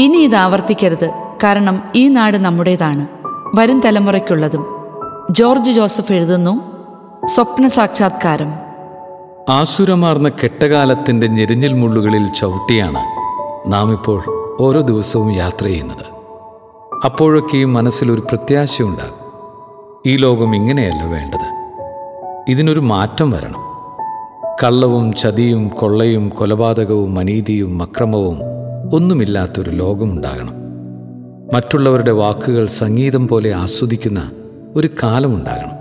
ഇനി ഇത് ആവർത്തിക്കരുത്. കാരണം ഈ നാട് നമ്മുടേതാണ്. വരും തലമുറയ്ക്കുള്ളതും. ജോർജ് ജോസഫ് എഴുതുന്നു സ്വപ്ന സാക്ഷാത്കാരം. ആസുരമാർന്ന കെട്ടകാലത്തിന്റെ ഞെരിഞ്ഞിൽ മുള്ളുകളിൽ ചവിട്ടിയാണ് നാം ഇപ്പോൾ ഓരോ ദിവസവും യാത്ര ചെയ്യുന്നത്. അപ്പോഴൊക്കെയും മനസ്സിലൊരു പ്രത്യാശയുണ്ടാകും. ഈ ലോകം ഇങ്ങനെയല്ല വേണ്ടത്. ഇതിനൊരു മാറ്റം വരണം. കള്ളവും ചതിയും കൊള്ളയും കൊലപാതകവും അനീതിയും അക്രമവും ഒന്നുമില്ലാത്തൊരു ലോകമുണ്ടാകണം. മറ്റുള്ളവരുടെ വാക്കുകൾ സംഗീതം പോലെ ആസ്വദിക്കുന്ന ഒരു കാലമുണ്ടാകണം.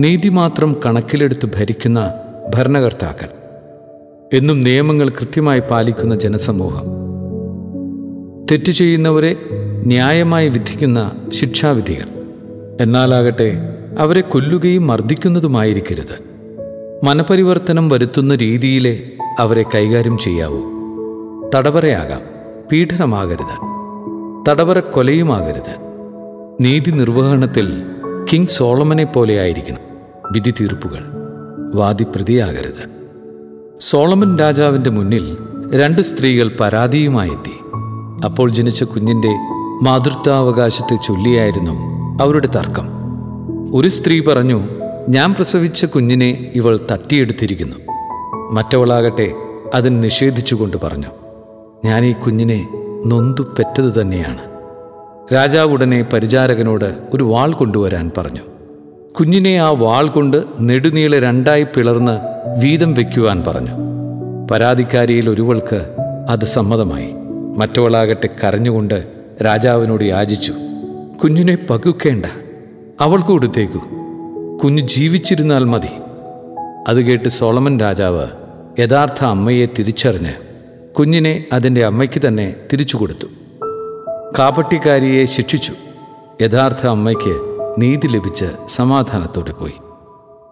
നീതി മാത്രം കണക്കിലെടുത്ത് ഭരിക്കുന്ന ഭരണകർത്താക്കൾ. എന്നും നിയമങ്ങൾ കൃത്യമായി പാലിക്കുന്ന ജനസമൂഹം. തെറ്റു ചെയ്യുന്നവരെ ന്യായമായി വിധിക്കുന്ന ശിക്ഷാവിധികൾ. എന്നാലാകട്ടെ അവരെ കൊല്ലുകയും മർദ്ദിക്കുന്നതുമായിരിക്കരുത്. മനപരിവർത്തനം വരുത്തുന്ന രീതിയിലെ അവരെ കൈകാര്യം ചെയ്യാവൂ. തടവറയാകാം. പീഡനമാകരുത്. തടവറ കൊലയുമാകരുത് നീതി നിർവഹണത്തിൽ കിങ് സോളമനെ പോലെയായിരിക്കണം വിധി തീർപ്പുകൾ വാദിപ്രതിയാകരുത്. സോളമൻ രാജാവിന്റെ മുന്നിൽ രണ്ട് സ്ത്രീകൾ പരാതിയുമായെത്തി. അപ്പോൾ ജനിച്ച കുഞ്ഞിന്റെ മാതൃത്വാവകാശത്തെ ചൊല്ലിയായിരുന്നു അവരുടെ തർക്കം. ഒരു സ്ത്രീ പറഞ്ഞു ഞാൻ പ്രസവിച്ച കുഞ്ഞിനെ ഇവൾ തട്ടിയെടുത്തിരിക്കുന്നു. മറ്റവളാകട്ടെ അതിന് നിഷേധിച്ചുകൊണ്ട് പറഞ്ഞു. ഞാൻ ഈ കുഞ്ഞിനെ നൊന്തു പെറ്റത് തന്നെയാണ്. രാജാവ് ഉടനെ പരിചാരകനോട് ഒരു വാൾ കൊണ്ടുവരാൻ പറഞ്ഞു. കുഞ്ഞിനെ ആ വാൾ കൊണ്ട് നെടുനീളെ രണ്ടായി പിളർന്ന് വീതം വയ്ക്കുവാൻ പറഞ്ഞു. പരാതിക്കാരിയിൽ ഒരുവൾക്ക് അത് സമ്മതമായി. മറ്റവളാകട്ടെ കരഞ്ഞുകൊണ്ട് രാജാവിനോട് യാചിച്ചു. കുഞ്ഞിനെ പകുക്കേണ്ട. അവൾക്ക് കൊടുത്തേക്കു. കുഞ്ഞ് ജീവിച്ചിരുന്നാൽ മതി. അത് കേട്ട് സോളമൻ രാജാവ് യഥാർത്ഥ അമ്മയെ തിരിച്ചറിഞ്ഞ് കുഞ്ഞിനെ അതിന്റെ അമ്മയ്ക്ക് തന്നെ തിരിച്ചു കൊടുത്തു. കാപട്ടിക്കാരിയെ ശിക്ഷിച്ചു. യഥാർത്ഥ അമ്മയ്ക്ക് നീതി ലഭിച്ച് സമാധാനത്തോടെ പോയി.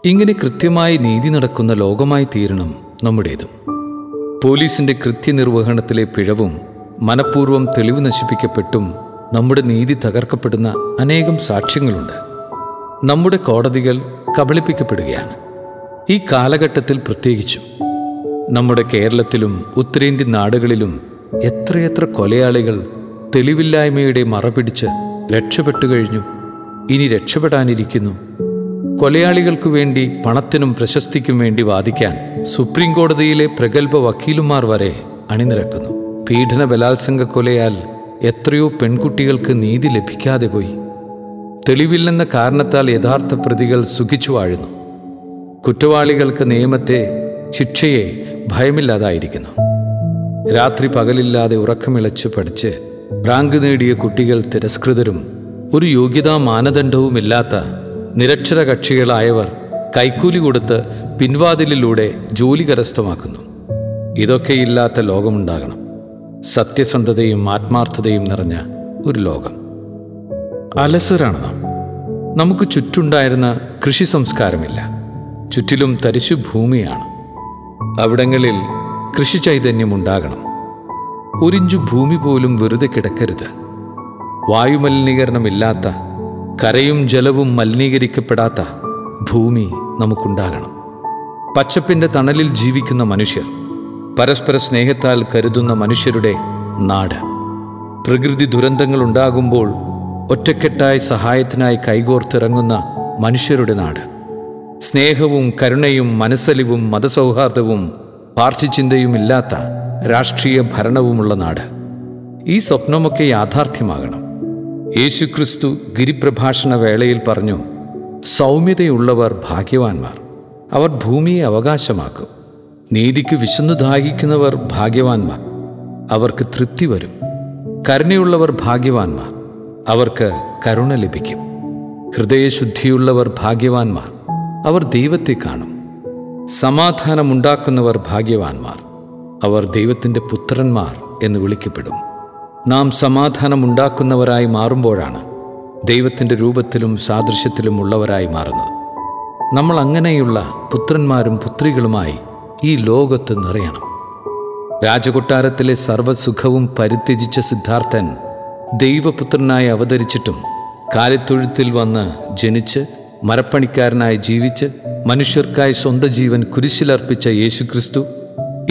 ഇങ്ങനെ കൃത്യമായി നീതി നടക്കുന്ന ലോകമായി തീരണം നമ്മുടേതും. പോലീസിന്റെ കൃത്യനിർവഹണത്തിലെ പിഴവും മനഃപൂർവം തെളിവ് നശിപ്പിക്കപ്പെട്ടും നമ്മുടെ നീതി തകർക്കപ്പെടുന്ന അനേകം സാക്ഷ്യങ്ങളുണ്ട്. നമ്മുടെ കോടതികൾ കബളിപ്പിക്കപ്പെടുകയാണ്. ഈ കാലഘട്ടത്തിൽ പ്രത്യേകിച്ചും. നമ്മുടെ കേരളത്തിലും ഉത്തരേന്ത്യൻ നാടുകളിലും എത്രയെത്ര കൊലയാളികൾ തെളിവില്ലായ്മയുടെ മറപിടിച്ച് രക്ഷപ്പെട്ടു കഴിഞ്ഞു ഇനി രക്ഷപ്പെടാനിരിക്കുന്നു. കൊലയാളികൾക്കു വേണ്ടി പണത്തിനും പ്രശസ്തിക്കും വേണ്ടി വാദിക്കാൻ സുപ്രീം കോടതിയിലെ പ്രഗത്ഭ വക്കീലുമാർ വരെ അണിനിരക്കുന്നു. പീഡന ബലാത്സംഗ കൊലയാൽ എത്രയോ പെൺകുട്ടികൾക്ക് നീതി ലഭിക്കാതെ പോയി. തെളിവില്ലെന്ന കാരണത്താൽ യഥാർത്ഥ പ്രതികൾ സുഖിച്ചു വാഴുന്നു. കുറ്റവാളികൾക്ക് നിയമത്തെ ശിക്ഷയെ ഭയമില്ലാതായിരിക്കുന്നു. രാത്രി പകലില്ലാതെ ഉറക്കമിളച്ചു പഠിച്ച് റാങ്ക് നേടിയ കുട്ടികൾ തിരസ്കൃതരും ഒരു യോഗ്യതാ മാനദണ്ഡവുമില്ലാത്ത നിരക്ഷര കക്ഷികളായവർ കൈക്കൂലി കൊടുത്ത് പിൻവാതിലിലൂടെ ജോലി കരസ്ഥമാക്കുന്നു. ഇതൊക്കെയില്ലാത്ത ലോകമുണ്ടാകണം. സത്യസന്ധതയും ആത്മാർത്ഥതയും നിറഞ്ഞ ഒരു ലോകം. അലസരാണ് നാം. നമുക്ക് ചുറ്റുണ്ടായിരുന്ന കൃഷി സംസ്കാരമില്ല. ചുറ്റിലും തരിശു ഭൂമിയാണ് അവിടങ്ങളിൽ കൃഷി ചൈതന്യം ഉണ്ടാകണം ഒരിഞ്ചു ഭൂമി പോലും വെറുതെ കിടക്കരുത്. വായുമലിനീകരണമില്ലാത്ത കരയും ജലവും മലിനീകരിക്കപ്പെടാത്ത ഭൂമി നമുക്കുണ്ടാകണം. പച്ചപ്പിന്റെ തണലിൽ ജീവിക്കുന്ന മനുഷ്യർ പരസ്പര സ്നേഹത്താൽ കരുതുന്ന മനുഷ്യരുടെ നാട്. പ്രകൃതി ദുരന്തങ്ങൾ ഉണ്ടാകുമ്പോൾ ഒറ്റക്കെട്ടായി സഹായത്തിനായി കൈകോർത്തിറങ്ങുന്ന മനുഷ്യരുടെ നാട്. സ്നേഹവും കരുണയും മനസ്സലിവും മതസൗഹാർദ്ദവും പാർശ്വചിന്തയുമില്ലാത്ത രാഷ്ട്രീയ ഭരണവുമുള്ള നാട്. ഈ സ്വപ്നമൊക്കെ യാഥാർത്ഥ്യമാകണം. യേശുക്രിസ്തു ഗിരിപ്രഭാഷണ വേളയിൽ പറഞ്ഞു സൗമ്യതയുള്ളവർ ഭാഗ്യവാന്മാർ. അവർ ഭൂമിയെ അവകാശമാക്കും. നീതിക്ക് വിശന്നു ദാഹിക്കുന്നവർ ഭാഗ്യവാന്മാർ. അവർക്ക് തൃപ്തി വരും. കരുണയുള്ളവർ ഭാഗ്യവാന്മാർ. അവർക്ക് കരുണ ലഭിക്കും. ഹൃദയശുദ്ധിയുള്ളവർ ഭാഗ്യവാന്മാർ. അവർ ദൈവത്തെ കാണും. സമാധാനമുണ്ടാക്കുന്നവർ ഭാഗ്യവാന്മാർ. അവർ ദൈവത്തിന്റെ പുത്രന്മാർ എന്ന് വിളിക്കപ്പെടും. നാം സമാധാനമുണ്ടാക്കുന്നവരായി മാറുമ്പോഴാണ് ദൈവത്തിന്റെ രൂപത്തിലും സാദൃശ്യത്തിലും ഉള്ളവരായി മാറുന്നത്. നമ്മൾ അങ്ങനെയുള്ള പുത്രന്മാരും പുത്രികളുമായി ഈ ലോകത്ത് നിറയണം. രാജകൊട്ടാരത്തിലെ സർവസുഖവും പരിത്യജിച്ച സിദ്ധാർത്ഥൻ ദൈവപുത്രനായി അവതരിച്ചിട്ടും കാലിത്തൊഴുത്തിൽ വന്ന് ജനിച്ച് മരപ്പണിക്കാരനായി ജീവിച്ച് മനുഷ്യർക്കായി സ്വന്തം ജീവൻ കുരിശിലർപ്പിച്ച യേശുക്രിസ്തു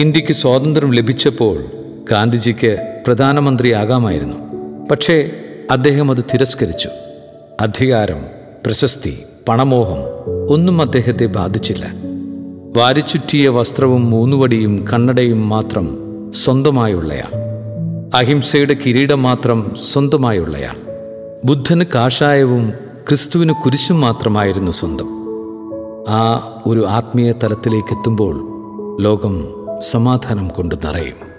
ഇന്ത്യയ്ക്ക് സ്വാതന്ത്ര്യം ലഭിച്ചപ്പോൾ ഗാന്ധിജിക്ക് പ്രധാനമന്ത്രിയാകാമായിരുന്നു. പക്ഷേ അദ്ദേഹം അത് തിരസ്കരിച്ചു. അധികാരം പ്രശസ്തി പണമോഹം ഒന്നും അദ്ദേഹത്തെ ബാധിച്ചില്ല. വാരിച്ചുറ്റിയ വസ്ത്രവും മൂന്നുവടിയും കണ്ണടയും മാത്രം സ്വന്തമായുള്ളയാൾ. അഹിംസയുടെ കിരീടം മാത്രം സ്വന്തമായുള്ളയാൾ. ബുദ്ധന് കാഷായവും ക്രിസ്തുവിന് കുരിശും മാത്രമായിരുന്നു സ്വന്തം. ആ ഒരു ആത്മീയ തലത്തിലേക്ക് എത്തുമ്പോൾ ലോകം സമാധാനം കൊണ്ട് നിറയും.